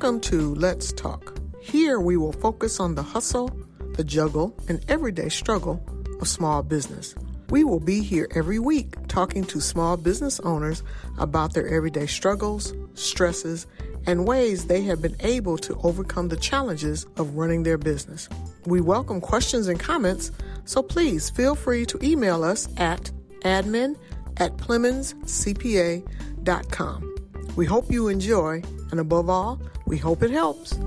Welcome to Let's Talk. Here we will focus on the hustle, the juggle, and everyday struggle of small business. We will be here every week talking to small business owners about their everyday struggles, stresses, and ways they have been able to overcome the challenges of running their business. We welcome questions and comments, so please feel free to email us at admin at PlemonsCPA.com. We hope you enjoy, and above all, we hope it helps.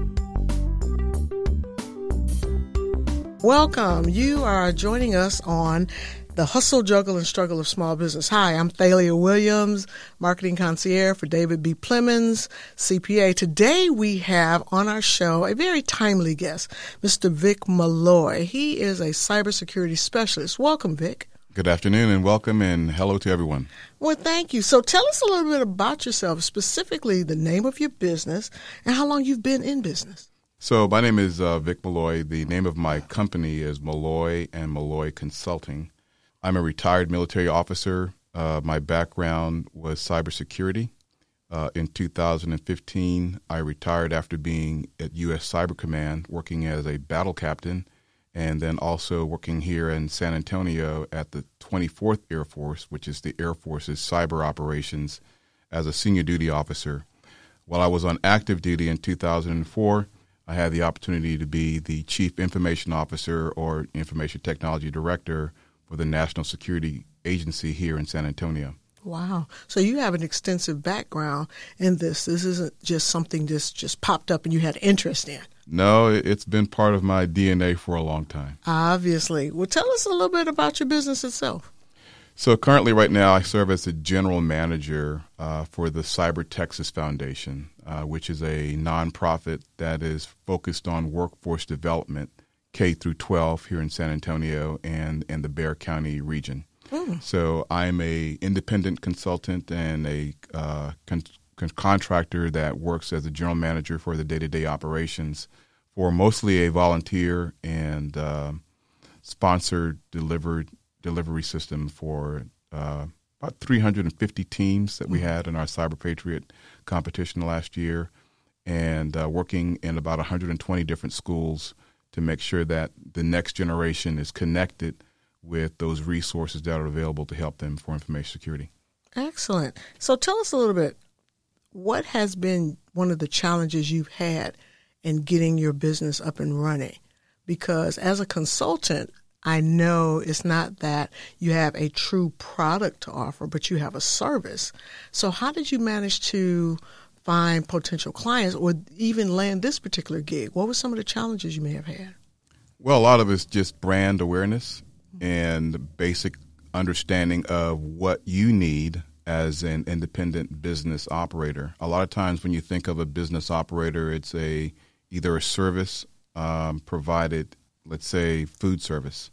Welcome. You are joining us on the hustle, juggle, and struggle of small business. Hi, I'm Thalia Williams, marketing concierge for David B. Plemons, CPA. Today we have on our show a very timely guest, Mr. Vic Malloy. He is a cybersecurity specialist. Welcome, Vic. Good afternoon and welcome and hello to everyone. Well, thank you. So tell us a little bit about yourself, specifically the name of your business and how long you've been in business. So my name is uh, Vic Malloy. The name of my company is Malloy and Malloy Consulting. I'm a retired military officer. Uh, my background was cybersecurity. Uh, in 2015, I retired after being at U.S. Cyber Command, working as a battle captain and then also working here in San Antonio at the 24th Air Force, which is the Air Force's cyber operations, as a senior duty officer. While I was on active duty in 2004, I had the opportunity to be the Chief Information Officer or Information Technology Director for the National Security Agency here in San Antonio. Wow. So you have an extensive background in this. This isn't just something just just popped up and you had interest in. No, it's been part of my DNA for a long time. Obviously. Well, tell us a little bit about your business itself. So, currently, right now, I serve as the general manager uh, for the Cyber Texas Foundation, uh, which is a nonprofit that is focused on workforce development K through 12 here in San Antonio and, and the Bexar County region. Mm. So, I'm a independent consultant and a uh, con- contractor that works as a general manager for the day to day operations for mostly a volunteer and uh, sponsored delivered delivery system for uh, about 350 teams that we mm-hmm. had in our Cyber Patriot competition last year, and uh, working in about 120 different schools to make sure that the next generation is connected with those resources that are available to help them for information security. Excellent. So tell us a little bit what has been one of the challenges you've had in getting your business up and running? Because as a consultant, I know it's not that you have a true product to offer, but you have a service. So, how did you manage to find potential clients or even land this particular gig? What were some of the challenges you may have had? Well, a lot of it's just brand awareness and basic understanding of what you need as an independent business operator. A lot of times, when you think of a business operator, it's a either a service um, provided, let's say food service,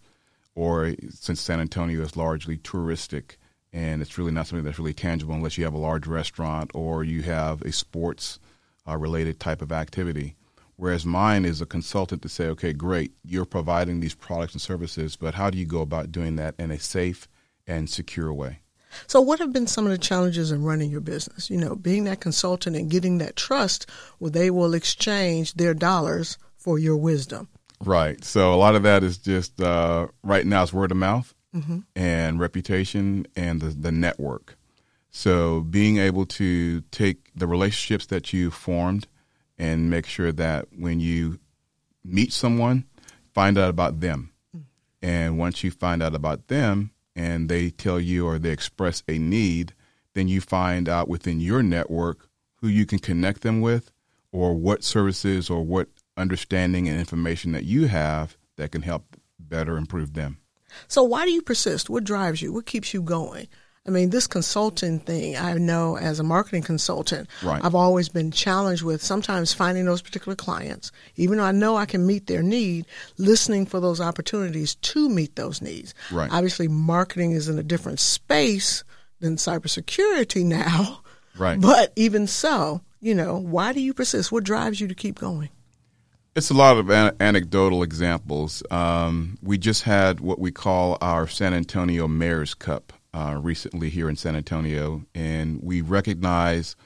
or since San Antonio is largely touristic and it's really not something that's really tangible unless you have a large restaurant or you have a sports uh, related type of activity. Whereas mine is a consultant to say, okay, great, you're providing these products and services, but how do you go about doing that in a safe and secure way? So, what have been some of the challenges in running your business? You know, being that consultant and getting that trust where they will exchange their dollars for your wisdom. Right. So, a lot of that is just uh, right now it's word of mouth mm-hmm. and reputation and the, the network. So, being able to take the relationships that you formed and make sure that when you meet someone, find out about them. Mm. And once you find out about them, and they tell you or they express a need, then you find out within your network who you can connect them with or what services or what understanding and information that you have that can help better improve them. So, why do you persist? What drives you? What keeps you going? I mean, this consulting thing, I know as a marketing consultant, right. I've always been challenged with sometimes finding those particular clients, even though I know I can meet their need, listening for those opportunities to meet those needs. Right. Obviously, marketing is in a different space than cybersecurity now. Right. But even so, you know, why do you persist? What drives you to keep going? It's a lot of an- anecdotal examples. Um, we just had what we call our San Antonio Mayor's Cup uh, recently here in San Antonio, and we recognize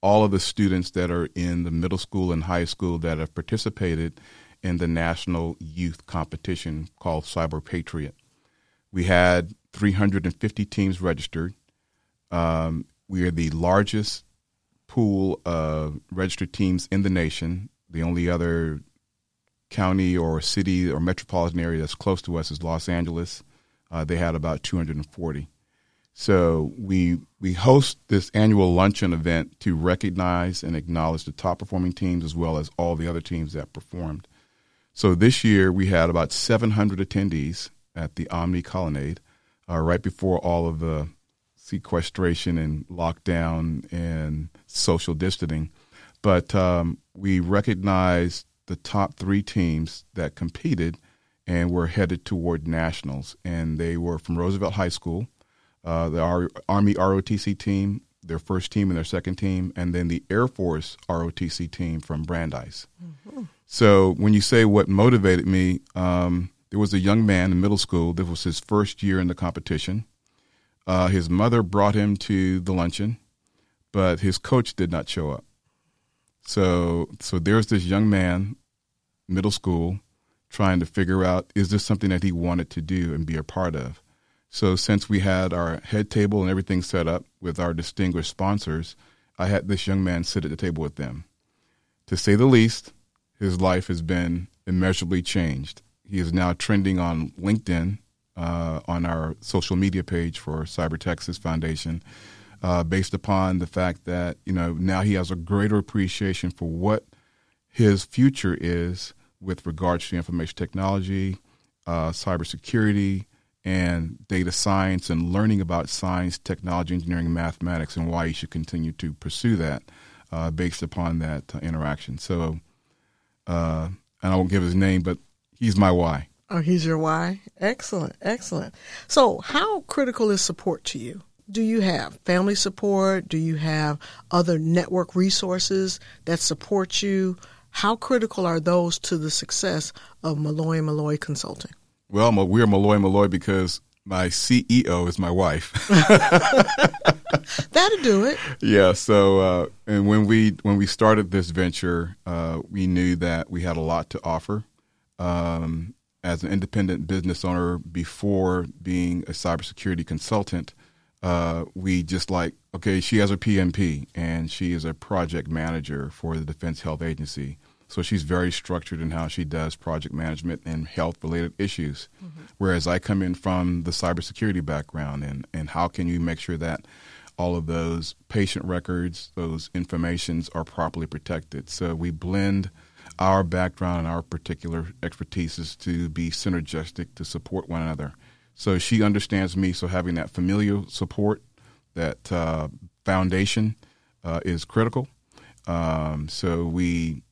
all of the students that are in the middle school and high school that have participated in the national youth competition called Cyber Patriot. We had 350 teams registered. Um, we are the largest pool of registered teams in the nation. The only other county or city or metropolitan area that's close to us is Los Angeles. Uh, they had about 240. So we we host this annual luncheon event to recognize and acknowledge the top performing teams as well as all the other teams that performed. So this year we had about 700 attendees at the Omni Colonnade, uh, right before all of the sequestration and lockdown and social distancing. But um, we recognized the top three teams that competed and were headed toward nationals, and they were from Roosevelt High School, uh, the Ar- Army ROTC team, their first team and their second team, and then the Air Force ROTC team from Brandeis. Mm-hmm. So when you say what motivated me, um, there was a young man in middle school. This was his first year in the competition. Uh, his mother brought him to the luncheon, but his coach did not show up. So, so there's this young man, middle school, trying to figure out is this something that he wanted to do and be a part of. So, since we had our head table and everything set up with our distinguished sponsors, I had this young man sit at the table with them. To say the least, his life has been immeasurably changed. He is now trending on LinkedIn, uh, on our social media page for Cyber Texas Foundation uh, based upon the fact that you know now he has a greater appreciation for what his future is with regards to information technology, uh, cybersecurity, and data science, and learning about science, technology, engineering, and mathematics, and why he should continue to pursue that uh, based upon that uh, interaction. So, uh, and I won't give his name, but he's my why. Oh, he's your why. Excellent, excellent. So, how critical is support to you? do you have? Family support? Do you have other network resources that support you? How critical are those to the success of Malloy Malloy Consulting? Well, we're Malloy Malloy because my CEO is my wife. That'll do it. Yeah. So, uh, and when we when we started this venture, uh, we knew that we had a lot to offer. Um, as an independent business owner, before being a cybersecurity consultant, uh, we just like, okay, she has a PMP and she is a project manager for the Defense Health Agency. So she's very structured in how she does project management and health related issues. Mm-hmm. Whereas I come in from the cybersecurity background and, and how can you make sure that all of those patient records, those informations are properly protected. So we blend our background and our particular expertises to be synergistic to support one another. So she understands me. So having that familial support, that uh, foundation, uh, is critical. Um, so we,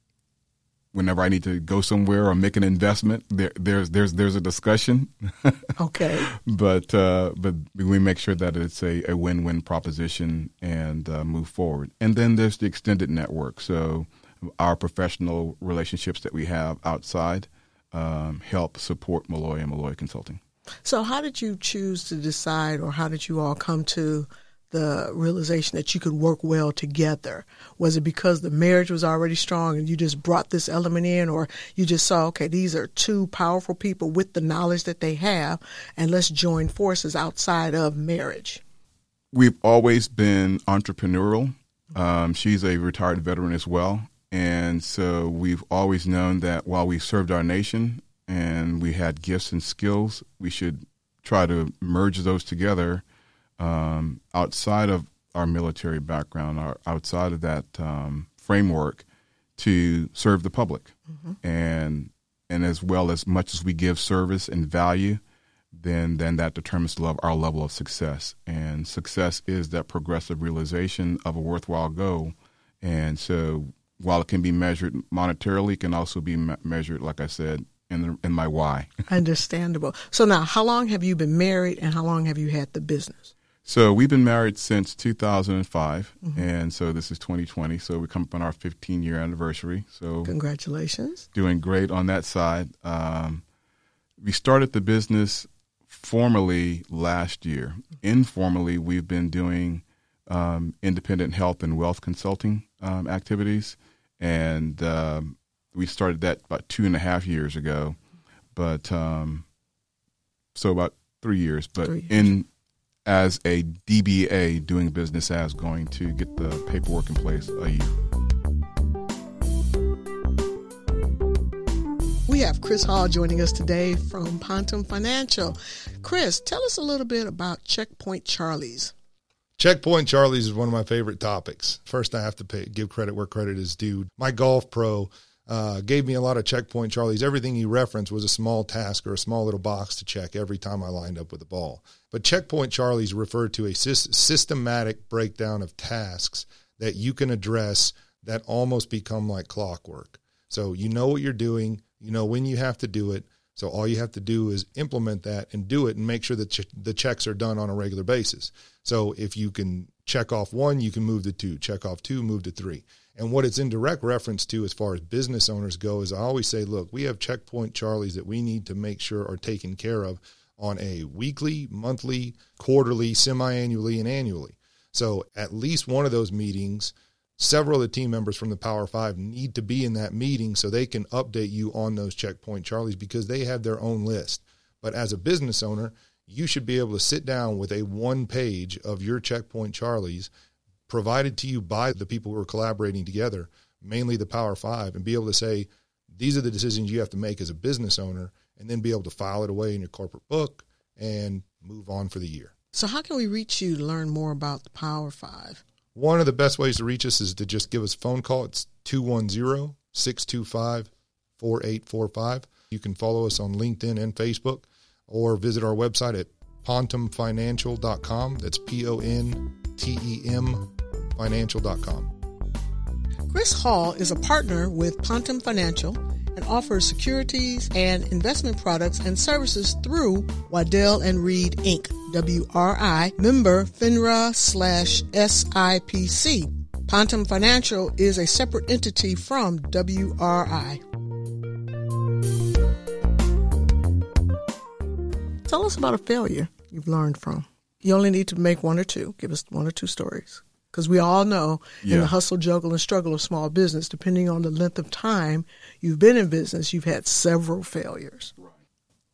whenever I need to go somewhere or make an investment, there, there's there's there's a discussion. okay. But uh, but we make sure that it's a, a win win proposition and uh, move forward. And then there's the extended network. So our professional relationships that we have outside um, help support Malloy and Malloy Consulting. So, how did you choose to decide, or how did you all come to the realization that you could work well together? Was it because the marriage was already strong and you just brought this element in, or you just saw, okay, these are two powerful people with the knowledge that they have, and let's join forces outside of marriage? We've always been entrepreneurial. Um, she's a retired veteran as well. And so we've always known that while we served our nation and we had gifts and skills, we should try to merge those together um, outside of our military background, our, outside of that um, framework, to serve the public, mm-hmm. and and as well as much as we give service and value, then then that determines our level of success. And success is that progressive realization of a worthwhile goal. And so, while it can be measured monetarily, it can also be me- measured, like I said, in, the, in my why. Understandable. So now, how long have you been married, and how long have you had the business? So we've been married since 2005, mm-hmm. and so this is 2020. So we come up on our 15 year anniversary. So congratulations! Doing great on that side. Um, we started the business formally last year. Informally, we've been doing um, independent health and wealth consulting um, activities, and um, we started that about two and a half years ago. But um, so about three years. But three years. in as a DBA doing business as going to get the paperwork in place a year. We have Chris Hall joining us today from Pontem Financial. Chris, tell us a little bit about Checkpoint Charlie's. Checkpoint Charlie's is one of my favorite topics. First, I have to pay, give credit where credit is due. My golf pro uh, gave me a lot of checkpoint Charlie's. Everything he referenced was a small task or a small little box to check every time I lined up with the ball. But checkpoint Charlie's referred to a systematic breakdown of tasks that you can address that almost become like clockwork. So you know what you're doing, you know when you have to do it. So all you have to do is implement that and do it and make sure that ch- the checks are done on a regular basis. So if you can check off one, you can move to two, check off two, move to three. And what it's in direct reference to as far as business owners go is I always say, look, we have checkpoint Charlies that we need to make sure are taken care of on a weekly, monthly, quarterly, semi annually, and annually. So at least one of those meetings, several of the team members from the Power Five need to be in that meeting so they can update you on those checkpoint Charlies because they have their own list. But as a business owner, you should be able to sit down with a one page of your checkpoint Charlies provided to you by the people who are collaborating together, mainly the Power Five, and be able to say, these are the decisions you have to make as a business owner, and then be able to file it away in your corporate book and move on for the year. So, how can we reach you to learn more about the Power Five? One of the best ways to reach us is to just give us a phone call. It's 210 625 4845. You can follow us on LinkedIn and Facebook or visit our website at pontemfinancial.com. That's P O N T E M financial.com. Chris Hall is a partner with Pontem Financial and offers securities and investment products and services through Waddell and Reed Inc. WRI member FINRA slash SIPC. Pontem Financial is a separate entity from WRI. Tell us about a failure you've learned from. You only need to make one or two. Give us one or two stories. Because we all know yeah. in the hustle, juggle, and struggle of small business, depending on the length of time you've been in business, you've had several failures.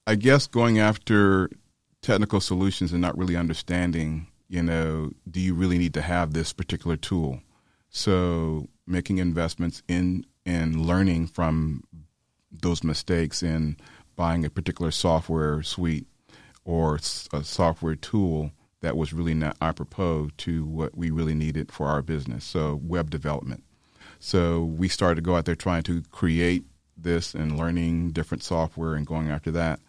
I guess going after technical solutions and not really understanding, you know, do you really need to have this particular tool? So making investments in and learning from those mistakes in buying a particular software suite or a software tool that was really not apropos to what we really needed for our business. So web development. So we started to go out there trying to create this and learning different software and going after that.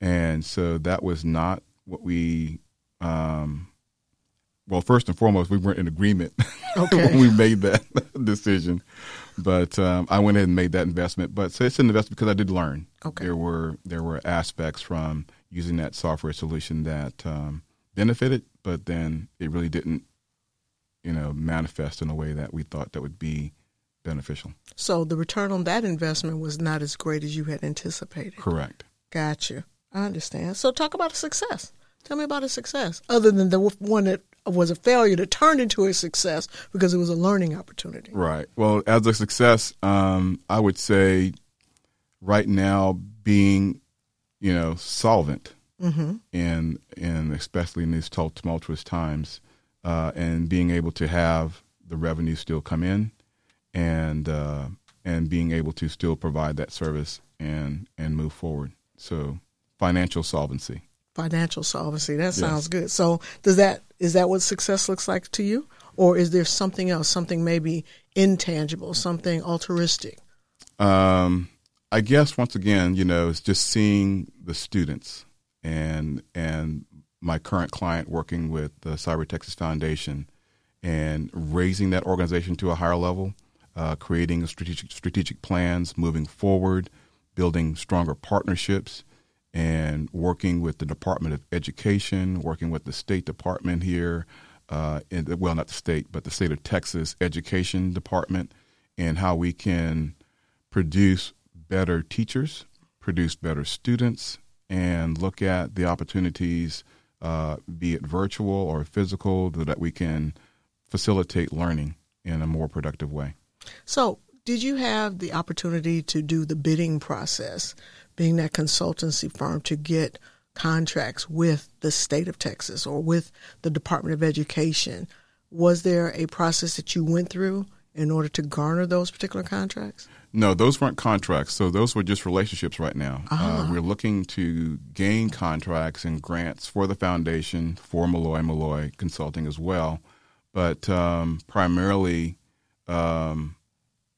And so that was not what we. Um, well, first and foremost, we weren't in agreement okay. when we made that decision. But um, I went ahead and made that investment. But so it's an investment because I did learn. Okay. There were there were aspects from using that software solution that um, benefited, but then it really didn't, you know, manifest in a way that we thought that would be beneficial. So the return on that investment was not as great as you had anticipated. Correct. Gotcha. I understand. So talk about a success. Tell me about a success, other than the one that was a failure that turned into a success because it was a learning opportunity. Right. Well, as a success, um, I would say right now being, you know, solvent mm-hmm. and and especially in these tumultuous times, uh, and being able to have the revenue still come in, and uh, and being able to still provide that service and and move forward. So financial solvency. Financial solvency. That sounds yes. good. So does that is that what success looks like to you, or is there something else, something maybe intangible, something altruistic? Um, I guess once again, you know, it's just seeing the students and and my current client working with the Cyber Texas Foundation and raising that organization to a higher level, uh, creating strategic strategic plans, moving forward, building stronger partnerships, and working with the Department of Education, working with the State Department here, uh, in, well, not the state, but the state of Texas Education Department, and how we can produce better teachers, produce better students, and look at the opportunities, uh, be it virtual or physical, that we can facilitate learning in a more productive way. So, did you have the opportunity to do the bidding process, being that consultancy firm, to get contracts with the state of Texas or with the Department of Education? Was there a process that you went through in order to garner those particular contracts? No, those weren't contracts. So those were just relationships right now. Uh-huh. Uh, we're looking to gain contracts and grants for the foundation, for Malloy Malloy Consulting as well, but um, primarily um,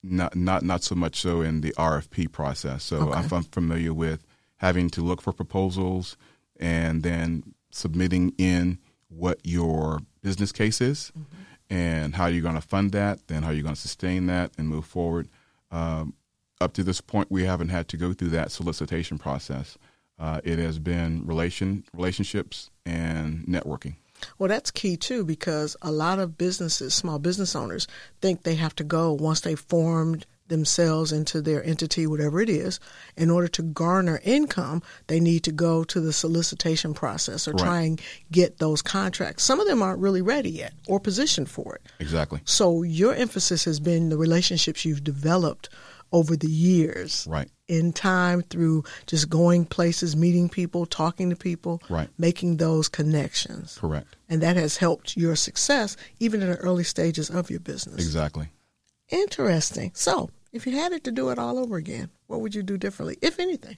not not not so much so in the RFP process. So okay. I'm, I'm familiar with having to look for proposals and then submitting in what your business case is mm-hmm. And how are you're going to fund that, then how are you're going to sustain that and move forward. Um, up to this point, we haven't had to go through that solicitation process. Uh, it has been relation relationships and networking. Well, that's key too, because a lot of businesses, small business owners, think they have to go once they've formed themselves into their entity, whatever it is, in order to garner income, they need to go to the solicitation process or right. try and get those contracts. Some of them aren't really ready yet or positioned for it. Exactly. So your emphasis has been the relationships you've developed over the years. Right. In time through just going places, meeting people, talking to people, right. making those connections. Correct. And that has helped your success even in the early stages of your business. Exactly. Interesting. So, if you had it to do it all over again, what would you do differently, if anything?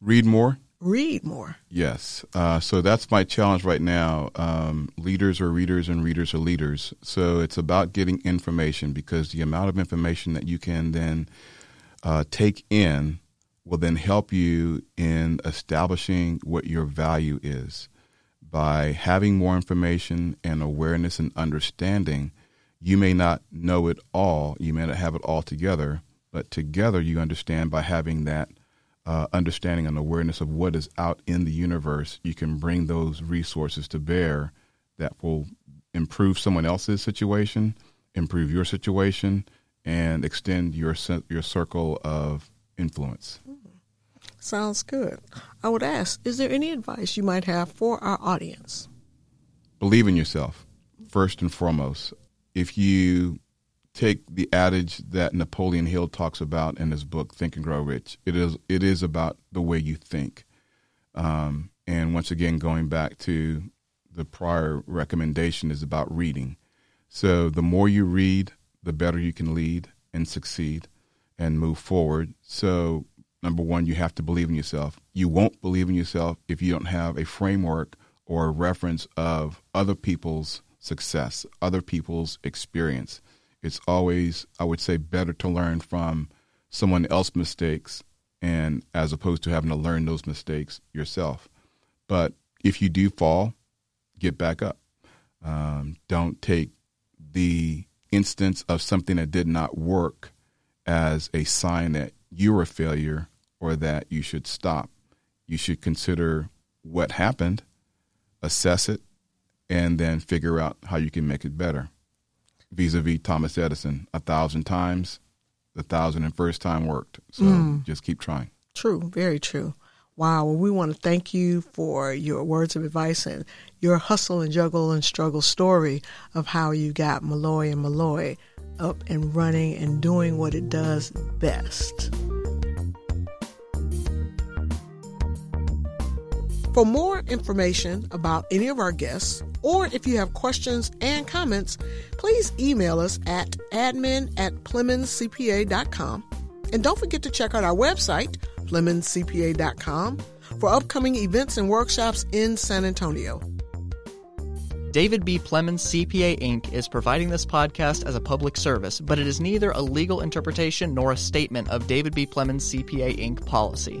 Read more. Read more. Yes. Uh, so that's my challenge right now. Um, leaders are readers and readers are leaders. So it's about getting information because the amount of information that you can then uh, take in will then help you in establishing what your value is. By having more information and awareness and understanding, you may not know it all, you may not have it all together, but together you understand by having that uh, understanding and awareness of what is out in the universe, you can bring those resources to bear that will improve someone else's situation, improve your situation, and extend your your circle of influence. Sounds good. I would ask, is there any advice you might have for our audience? Believe in yourself, first and foremost. If you take the adage that Napoleon Hill talks about in his book Think and Grow Rich, it is it is about the way you think. Um, and once again, going back to the prior recommendation is about reading. So the more you read, the better you can lead and succeed and move forward. So, number one, you have to believe in yourself. You won't believe in yourself if you don't have a framework or a reference of other people's success, other people's experience. It's always, I would say, better to learn from someone else's mistakes and as opposed to having to learn those mistakes yourself. But if you do fall, get back up. Um, don't take the instance of something that did not work as a sign that you're a failure or that you should stop. You should consider what happened, assess it, and then figure out how you can make it better. Vis a vis Thomas Edison, a thousand times, the thousand and first time worked. So mm. just keep trying. True, very true. Wow. Well, we want to thank you for your words of advice and your hustle and juggle and struggle story of how you got Malloy and Malloy up and running and doing what it does best. For more information about any of our guests, or if you have questions and comments, please email us at admin at PlemonsCPA.com. And don't forget to check out our website, PlemonsCPA.com, for upcoming events and workshops in San Antonio. David B. Plemons CPA Inc. is providing this podcast as a public service, but it is neither a legal interpretation nor a statement of David B. Plemons CPA Inc. policy.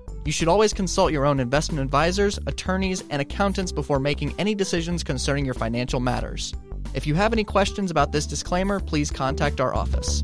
You should always consult your own investment advisors, attorneys, and accountants before making any decisions concerning your financial matters. If you have any questions about this disclaimer, please contact our office.